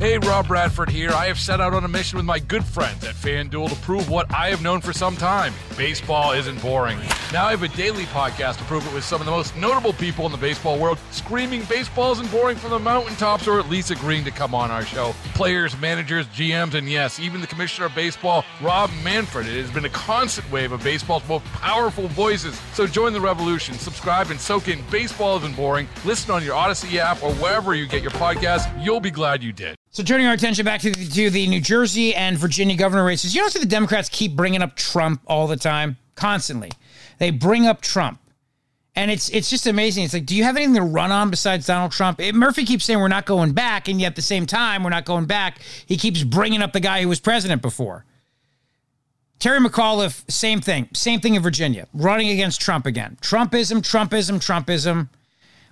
Hey, Rob Bradford here. I have set out on a mission with my good friends at FanDuel to prove what I have known for some time baseball isn't boring. Now I have a daily podcast to prove it with some of the most notable people in the baseball world screaming baseballs isn't boring from the mountaintops or at least agreeing to come on our show. Players, managers, GMs, and yes, even the commissioner of baseball, Rob Manfred. It has been a constant wave of baseball's most powerful voices. So join the revolution, subscribe, and soak in Baseball Isn't Boring. Listen on your Audacy app or wherever you get your podcast. You'll be glad you did. So turning our attention back to the, to the New Jersey and Virginia governor races, you notice that the Democrats keep bringing up Trump all the time, constantly. They bring up Trump, and it's it's just amazing. It's like, do you have anything to run on besides Donald Trump? It, Murphy keeps saying we're not going back, and yet at the same time we're not going back. He keeps bringing up the guy who was president before. Terry McAuliffe, same thing, same thing in Virginia, running against Trump again. Trumpism, Trumpism, Trumpism.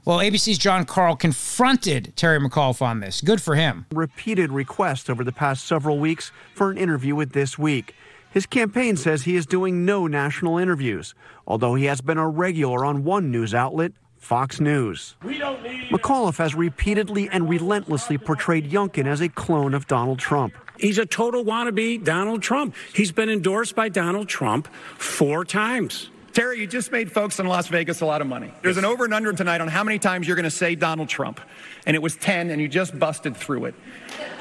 Well, ABC's Jon Karl confronted Terry McAuliffe on this. Good for him. Repeated requests over the past several weeks for an interview with This Week. His campaign says he is doing no national interviews, although he has been a regular on one news outlet, Fox News. McAuliffe has repeatedly and relentlessly portrayed Youngkin as a clone of Donald Trump. He's a total wannabe Donald Trump. He's been endorsed by Donald Trump four times. Terry, you just made folks in Las Vegas a lot of money. There's an over and under tonight on how many times you're going to say Donald Trump. And it was 10, and you just busted through it.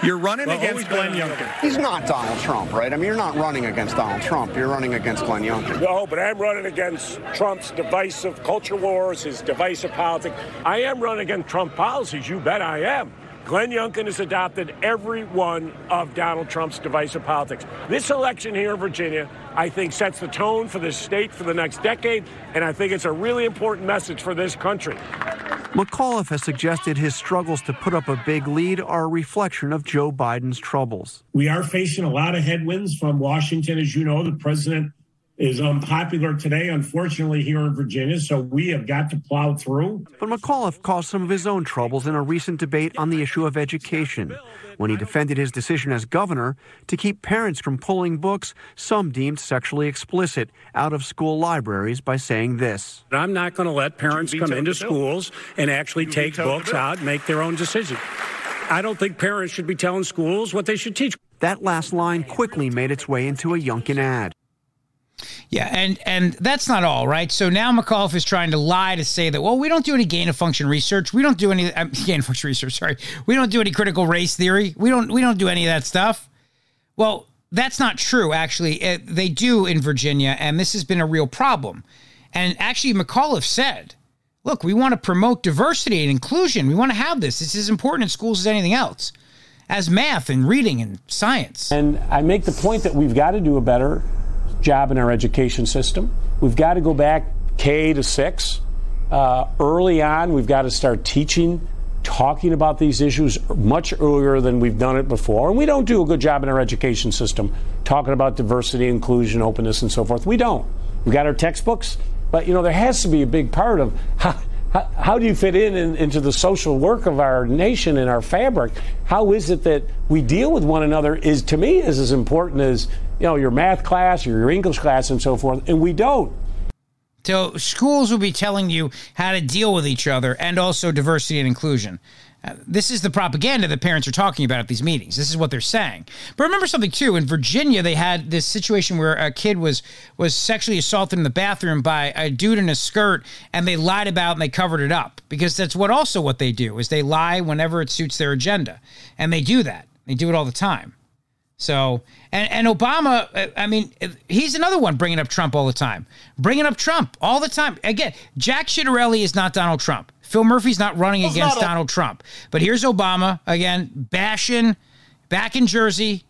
You're running Well, against Glenn been- Youngkin. He's not Donald Trump, right? I mean, you're not running against Donald Trump. You're running against Glenn Youngkin. No, but I'm running against Trump's divisive culture wars, his divisive politics. I am running against Trump policies. You bet I am. Glenn Youngkin has adopted every one of Donald Trump's divisive politics. This election here in Virginia, I think, sets the tone for this state for the next decade, and I think it's a really important message for this country. McAuliffe has suggested his struggles to put up a big lead are a reflection of Joe Biden's troubles. We are facing a lot of headwinds from Washington. As you know, the president is unpopular today, unfortunately, here in Virginia. So we have got to plow through. But McAuliffe caused some of his own troubles in a recent debate on the issue of education when he defended his decision as governor to keep parents from pulling books some deemed sexually explicit out of school libraries by saying this. I'm not going to let parents come into schools and actually take books out and make their own decision. I don't think parents should be telling schools what they should teach. That last line quickly made its way into a Youngkin ad. Yeah, and and that's not all, right? So now McAuliffe is trying to lie to say that well, we don't do any gain of function research. We don't do any uh, gain of function research. Sorry, we don't do any critical race theory. We don't we don't do any of that stuff. Well, that's not true. Actually, Uh, they do in Virginia, and this has been a real problem. And actually, McAuliffe said, "Look, we want to promote diversity and inclusion. We want to have this. This is important in schools as anything else, as math and reading and science." And I make the point that we've got to do a better job in our education system. We've got to go back K to six. Uh, early on, we've got to start teaching, talking about these issues much earlier than we've done it before. And we don't do a good job in our education system talking about diversity, inclusion, openness, and so forth. We don't. We've got our textbooks, but you know there has to be a big part of how. How, how do you fit in, in into the social work of our nation and our fabric? How is it that we deal with one another? Is to me is as important as you know your math class or your English class and so forth, and we don't. So schools will be telling you how to deal with each other and also diversity and inclusion. Uh, this is the propaganda that parents are talking about at these meetings. This is what they're saying. But remember something too. In Virginia, they had this situation where a kid was was sexually assaulted in the bathroom by a dude in a skirt, and they lied about and they covered it up because that's what also what they do is they lie whenever it suits their agenda, and they do that. They do it all the time. So, and, and Obama, uh, I mean, he's another one bringing up Trump all the time. Bringing up Trump all the time. Again, Jack Ciattarelli is not Donald Trump. Phil Murphy's not running against not a- Donald Trump. But here's Obama, again, bashing, back in Jersey,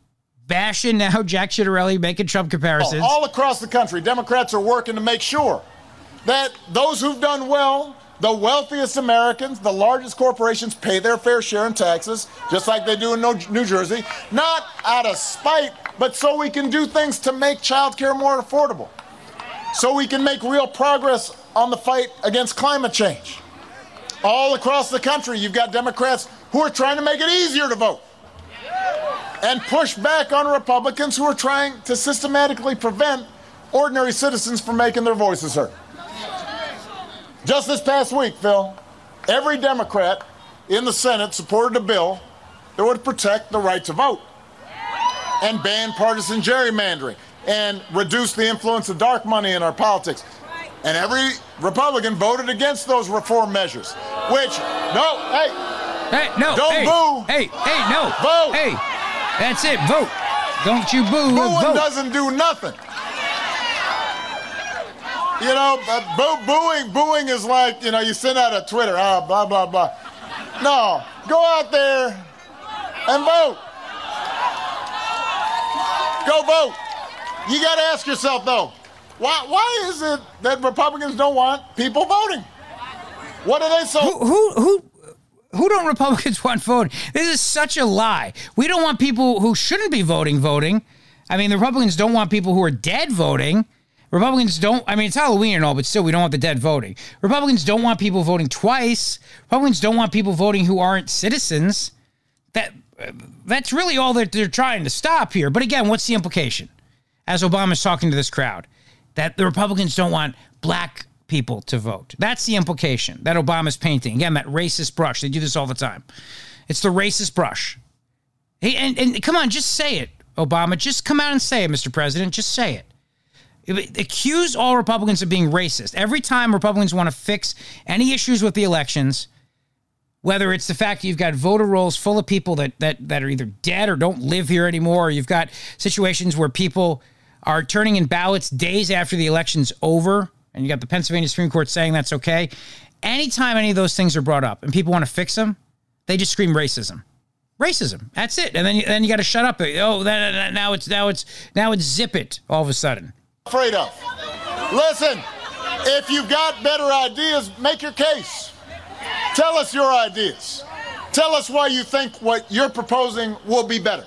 bashing now Jack Ciattarelli, making Trump comparisons. Oh, all across the country, Democrats are working to make sure that those who've done well the wealthiest Americans, the largest corporations pay their fair share in taxes, just like they do in New Jersey, not out of spite, but so we can do things to make childcare more affordable, so we can make real progress on the fight against climate change. All across the country, you've got Democrats who are trying to make it easier to vote and push back on Republicans who are trying to systematically prevent ordinary citizens from making their voices heard. Just this past week, Phil, every Democrat in the Senate supported a bill that would protect the right to vote and ban partisan gerrymandering and reduce the influence of dark money in our politics. And every Republican voted against those reform measures, which, no, hey, hey, no, don't hey, boo. Hey, hey, no, vote. Hey, that's it, vote. Don't you boo, Booing vote. doesn't do nothing. You know, uh, boo, booing, booing is like, you know, you send out a Twitter, ah, blah, blah, blah. No, go out there and vote. Go vote. You got to ask yourself, though, why, why is it that Republicans don't want people voting? What are they so? Who, who, who, who don't Republicans want voting? This is such a lie. We don't want people who shouldn't be voting voting. I mean, the Republicans don't want people who are dead voting. Republicans don't, I mean, it's Halloween and all, but still, we don't want the dead voting. Republicans don't want people voting twice. Republicans don't want people voting who aren't citizens. That That's really all that they're trying to stop here. But again, what's the implication? As Obama's talking to this crowd, that the Republicans don't want black people to vote. That's the implication that Obama's painting. Again, that racist brush. They do this all the time. It's the racist brush. Hey, and, and come on, just say it, Obama. Just come out and say it, Mr. President. Just say it accuse all Republicans of being racist. Every time Republicans want to fix any issues with the elections, whether it's the fact that you've got voter rolls full of people that that that are either dead or don't live here anymore, or you've got situations where people are turning in ballots days after the election's over, and you got the Pennsylvania Supreme Court saying that's okay. Anytime any of those things are brought up and people want to fix them, they just scream racism racism. That's it. And then then you got to shut up. Oh, that, that, now it's now it's now it's zip it all of a sudden afraid of. Listen, if you've got better ideas, make your case. Tell us your ideas. Tell us why you think what you're proposing will be better.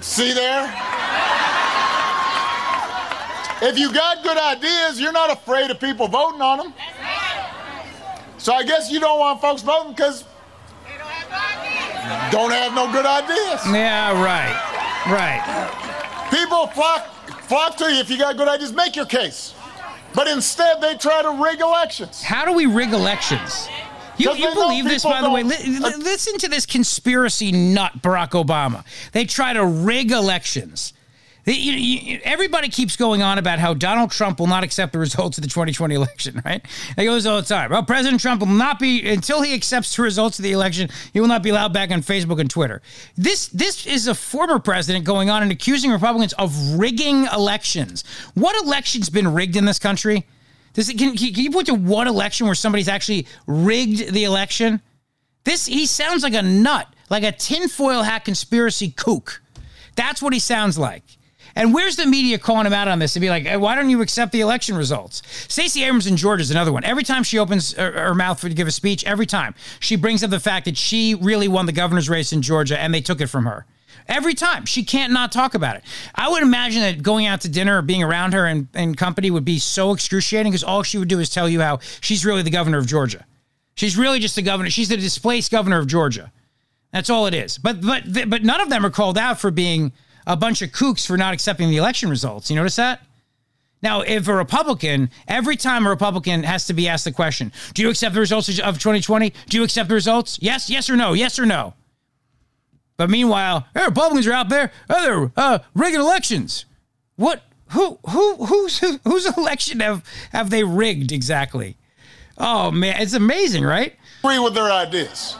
See there? If you got good ideas, you're not afraid of people voting on them. So I guess you don't want folks voting because don't have no good ideas. Yeah, right. Right. People flock flock to you if you got good ideas. Make your case. But instead, they try to rig elections. How do we rig elections? You, you believe this, by the way? listen to this conspiracy nut, Barack Obama. They try to rig elections. Everybody keeps going on about how Donald Trump will not accept the results of the 2020 election, right? It goes oh, all the time. Well, President Trump will not be until he accepts the results of the election. He will not be allowed back on Facebook and Twitter. This this is a former president going on and accusing Republicans of rigging elections. What election's been rigged in this country? Does it, can, can you point to one election where somebody's actually rigged the election? This he sounds like a nut, like a tinfoil hat conspiracy kook. That's what he sounds like. And where's the media calling him out on this and be like, hey, why don't you accept the election results? Stacey Abrams in Georgia is another one. Every time she opens her, her mouth to give a speech, every time she brings up the fact that she really won the governor's race in Georgia and they took it from her. Every time. She can't not talk about it. I would imagine that going out to dinner or being around her and, and company would be so excruciating because all she would do is tell you how she's really the governor of Georgia. She's really just the governor. She's the displaced governor of Georgia. That's all it is. But but but none of them are called out for being a bunch of kooks for not accepting the election results. You notice that? Now, if a Republican, every time a Republican has to be asked the question, do you accept the results of 2020? Do you accept the results? Yes, yes or no? Yes or no? But meanwhile, hey, Republicans are out there, oh, they're uh, rigging elections. What? Who? Who? Whose? Whose election have have they rigged exactly? Oh man, it's amazing, right? Agree with their ideas,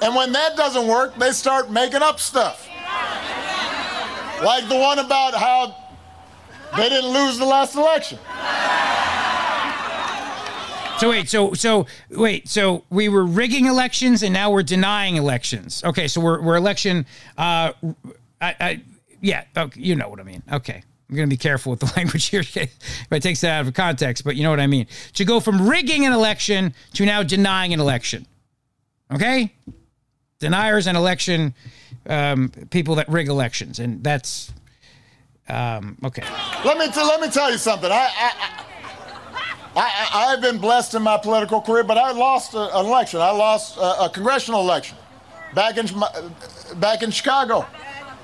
and when that doesn't work, they start making up stuff. Like the one about how they didn't lose the last election. So wait, so so wait, so we were rigging elections and now we're denying elections. Okay, so we're we're election. Uh, I, I yeah, okay, you know what I mean. Okay, I'm going to be careful with the language here if I take that out of context, but you know what I mean. To go from rigging an election to now denying an election. Okay? Deniers and election um, people that rig elections. And that's um, okay. Let me, t- let me tell you something. I, I, I, I, have been blessed in my political career, but I lost a, an election. I lost a, a congressional election back in, back in Chicago.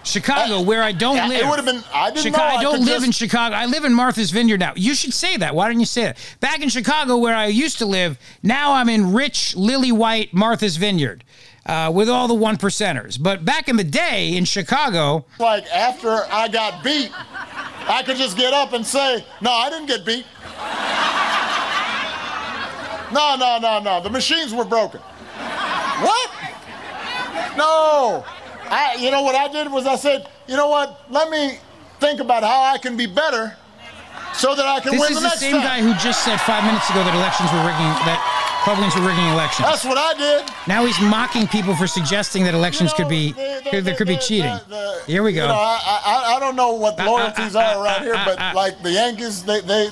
Chicago, where I don't live. It would have been. I didn't Chicago, know. I don't live just... in Chicago. I live in Martha's Vineyard now. You should say that. Why don't you say that? Back in Chicago, where I used to live, now I'm in rich, lily white Martha's Vineyard. Uh, with all the one percenters. But back in the day in Chicago, like after I got beat, I could just get up and say, "No, I didn't get beat." No, no, no, no. The machines were broken. What? No. I, you know what I did was I said, you know what? Let me think about how I can be better so that I can this win the next time. This is the same guy who just said five minutes ago that elections were rigging, that Republicans were rigging elections. That's what I did. Now he's mocking people for suggesting that elections you know, could be, the, the, there could be cheating. The, here we go. You know, I, I, I don't know what loyalties uh, uh, uh, are around here, but like the Yankees, they, they,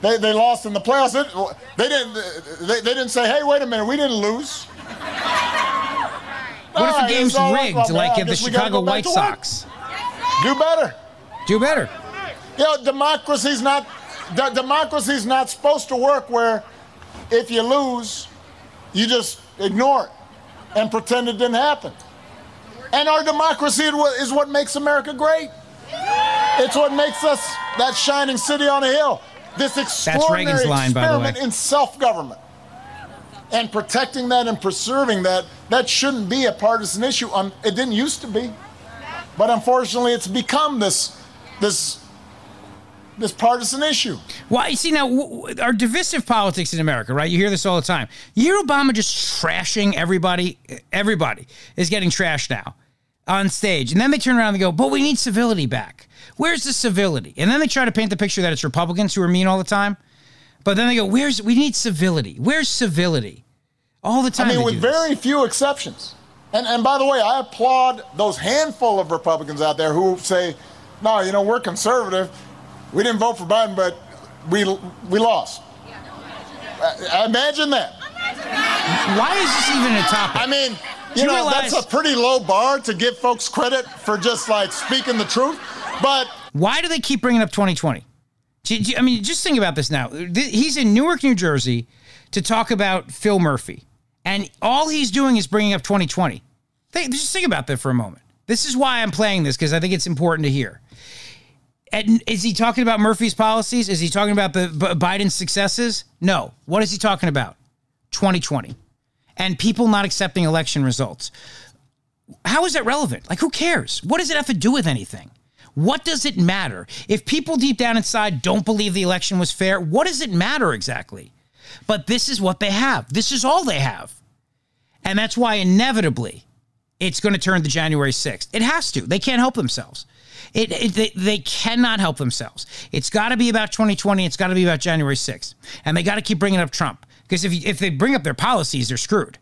they, they lost in the playoffs. They didn't, they, they didn't say, hey, wait a minute, we didn't lose. What if the game's rigged, like if the Chicago White Sox? Do better. Do better. You know, democracy's not de- democracy's not supposed to work where if you lose, you just ignore it and pretend it didn't happen. And our democracy is what makes America great. It's what makes us that shining city on a hill. This extraordinary line, experiment in self-government and protecting that and preserving that, that shouldn't be a partisan issue. Um, it didn't used to be. But unfortunately, it's become this, this, this partisan issue. Well, you see now, our divisive politics in America, right? You hear this all the time. You hear Obama just trashing everybody. Everybody is getting trashed now on stage, and then they turn around and go, "But we need civility back. Where's the civility?" And then they try to paint the picture that it's Republicans who are mean all the time. But then they go, "Where's we need civility? Where's civility?" All the time. I mean, with very few exceptions. And and by the way, I applaud those handful of Republicans out there who say, "No, you know, we're conservative. We didn't vote for Biden, but we we lost." Uh, imagine that. Why is this even a topic? I mean, you, you know, realize- that's a pretty low bar to give folks credit for just like speaking the truth. But why do they keep bringing up 2020? I mean, just think about this now. He's in Newark, New Jersey to talk about Phil Murphy. And all he's doing is bringing up 2020. Think, just think about that for a moment. This is why I'm playing this because I think it's important to hear. And is he talking about Murphy's policies? Is he talking about the B- Biden's successes? No. What is he talking about? 2020 and people not accepting election results. How is that relevant? Like, who cares? What does it have to do with anything? What does it matter? If people deep down inside don't believe the election was fair, what does it matter exactly? But this is what they have. This is all they have. And that's why inevitably it's going to turn to January 6th. It has to. They can't help themselves. It, it, they, they cannot help themselves. It's got to be about 2020. It's got to be about January 6th. And they got to keep bringing up Trump. Because if, if they bring up their policies, they're screwed.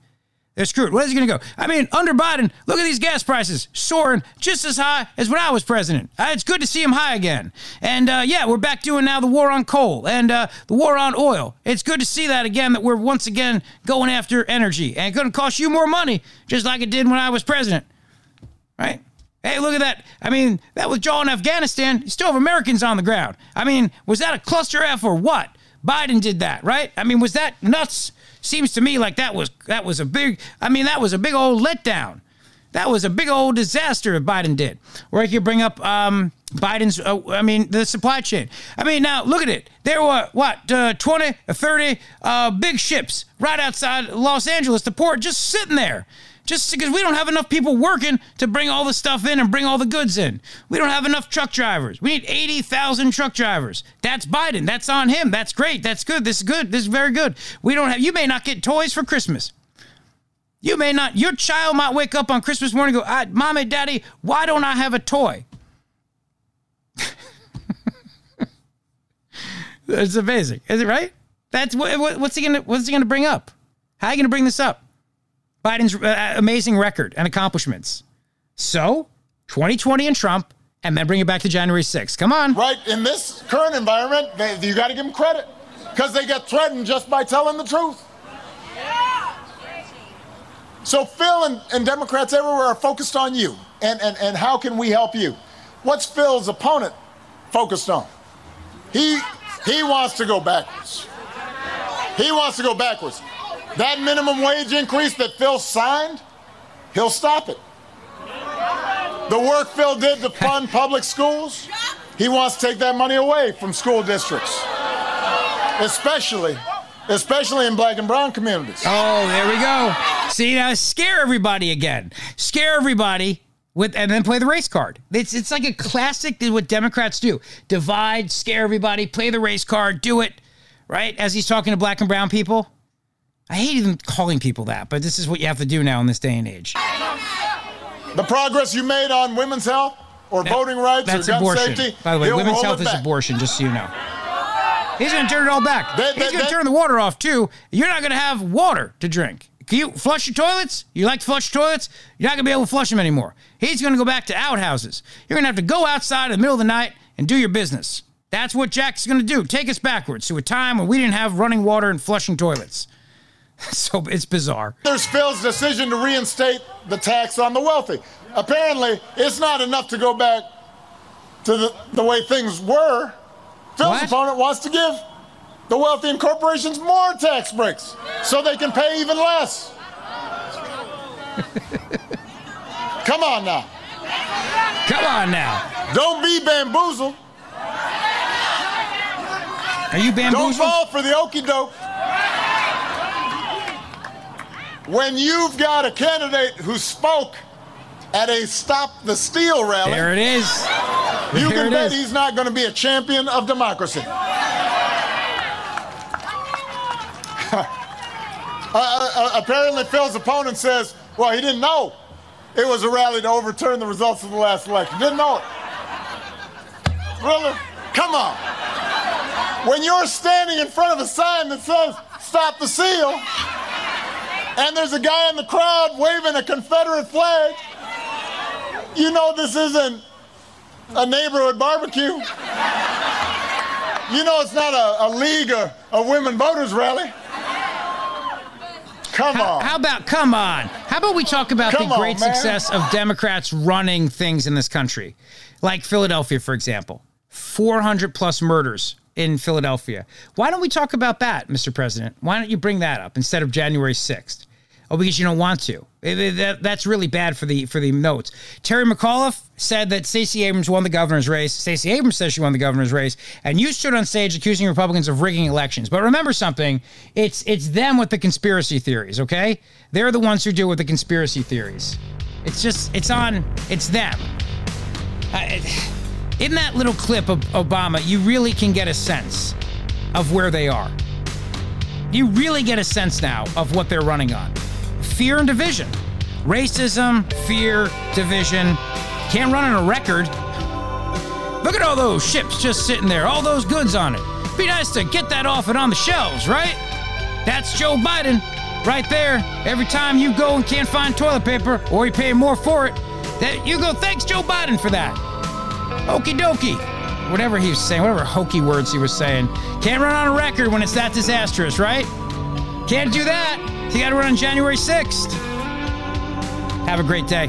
They're screwed. Where's he going to go? I mean, under Biden, look at these gas prices soaring just as high as when I was president. Uh, it's good to see them high again. And uh, yeah, we're back doing now the war on coal and uh, the war on oil. It's good to see that again, that we're once again going after energy. And going to cost you more money, just like it did when I was president. Right? Hey, look at that. I mean, that withdrawal in Afghanistan, you still have Americans on the ground. I mean, was that a cluster F or what? Biden did that, right? I mean, was that nuts? Seems to me like that was that was a big. I mean, that was a big old letdown. That was a big old disaster if Biden did. Or I could bring up um, Biden's, uh, I mean, the supply chain. I mean, now look at it. There were, what, uh, 20 or 30 uh, big ships right outside Los Angeles, the port, just sitting there just because we don't have enough people working to bring all the stuff in and bring all the goods in. We don't have enough truck drivers. We need 80,000 truck drivers. That's Biden. That's on him. That's great. That's good. This is good. This is very good. We don't have, you may not get toys for Christmas. You may not, your child might wake up on Christmas morning and go, Mommy, Daddy, why don't I have a toy? It's amazing. Is it right? That's what, what's he gonna what's he gonna bring up? How are you gonna bring this up? Biden's uh, amazing record and accomplishments. So, 2020 and Trump and then bring it back to January 6th. Come on. Right. In this current environment, they, you got to give them credit because they get threatened just by telling the truth. So Phil and, and Democrats everywhere are focused on you. And, and, and how can we help you? What's Phil's opponent focused on? He, he wants to go backwards. He wants to go backwards. That minimum wage increase that Phil signed, he'll stop it. The work Phil did to fund public schools, he wants to take that money away from school districts, especially, especially in black and brown communities. Oh, there we go. See, now scare everybody again. Scare everybody with and then play the race card. It's it's like a classic what Democrats do. Divide, scare everybody, play the race card, do it, right? As he's talking to black and brown people. I hate even calling people that, but this is what you have to do now in this day and age. The progress you made on women's health or voting rights or gun abortion. safety. By the way, women's health is back. abortion, just so you know. He's going to turn it all back. They- He's going to turn the water off, too. You're not going to have water to drink. Can you flush your toilets? You like to flush toilets? You're not going to be able to flush them anymore. He's going to go back to outhouses. You're going to have to go outside in the middle of the night and do your business. That's what Jack's going to do. Take us backwards to a time when we didn't have running water and flushing toilets. So it's bizarre. There's Phil's decision to reinstate the tax on the wealthy. Apparently, it's not enough to go back to the, the way things were. Phil's What? opponent wants to give the wealthy and corporations more tax breaks so they can pay even less. Come on now. Come on now. Don't be bamboozled. Are you bamboozled? Don't fall for the okey doke. When you've got a candidate who spoke at a Stop the Steal rally, There it is. you There can bet is. he's not going to be a champion of democracy. Uh, apparently, Phil's opponent says, well, he didn't know it was a rally to overturn the results of the last election. Didn't know it. Really? Come on. When you're standing in front of a sign that says, Stop the Steal, and there's a guy in the crowd waving a Confederate flag, you know this isn't a neighborhood barbecue. You know it's not a, a league of, of women voters rally. Come How, on. how about come on? How about we talk about Come the great man. success of Democrats running things in this country, like Philadelphia, for example, 400 plus murders in Philadelphia. Why don't we talk about that, Mr. President? Why don't you bring that up instead of January 6th? Oh, because you don't want to. It- it- that- that's really bad for the for the notes. Terry McAuliffe said that Stacey Abrams won the governor's race. Stacey Abrams says she won the governor's race, and you stood on stage accusing Republicans of rigging elections. But remember something: it's it's them with the conspiracy theories. Okay, they're the ones who do with the conspiracy theories. It's just it's on it's them. I- in that little clip of Obama, you really can get a sense of where they are. You really get a sense now of what they're running on fear and division. Racism, fear, division. Can't run on a record. Look at all those ships just sitting there, all those goods on it. Be nice to get that off and on the shelves, right? That's Joe Biden right there. Every time you go and can't find toilet paper or you pay more for it, that you go, thanks Joe Biden for that. Okie dokie. Whatever he was saying, whatever hokey words he was saying. Can't run on a record when it's that disastrous, right? Can't do that. So you got to run on January 6th. Have a great day.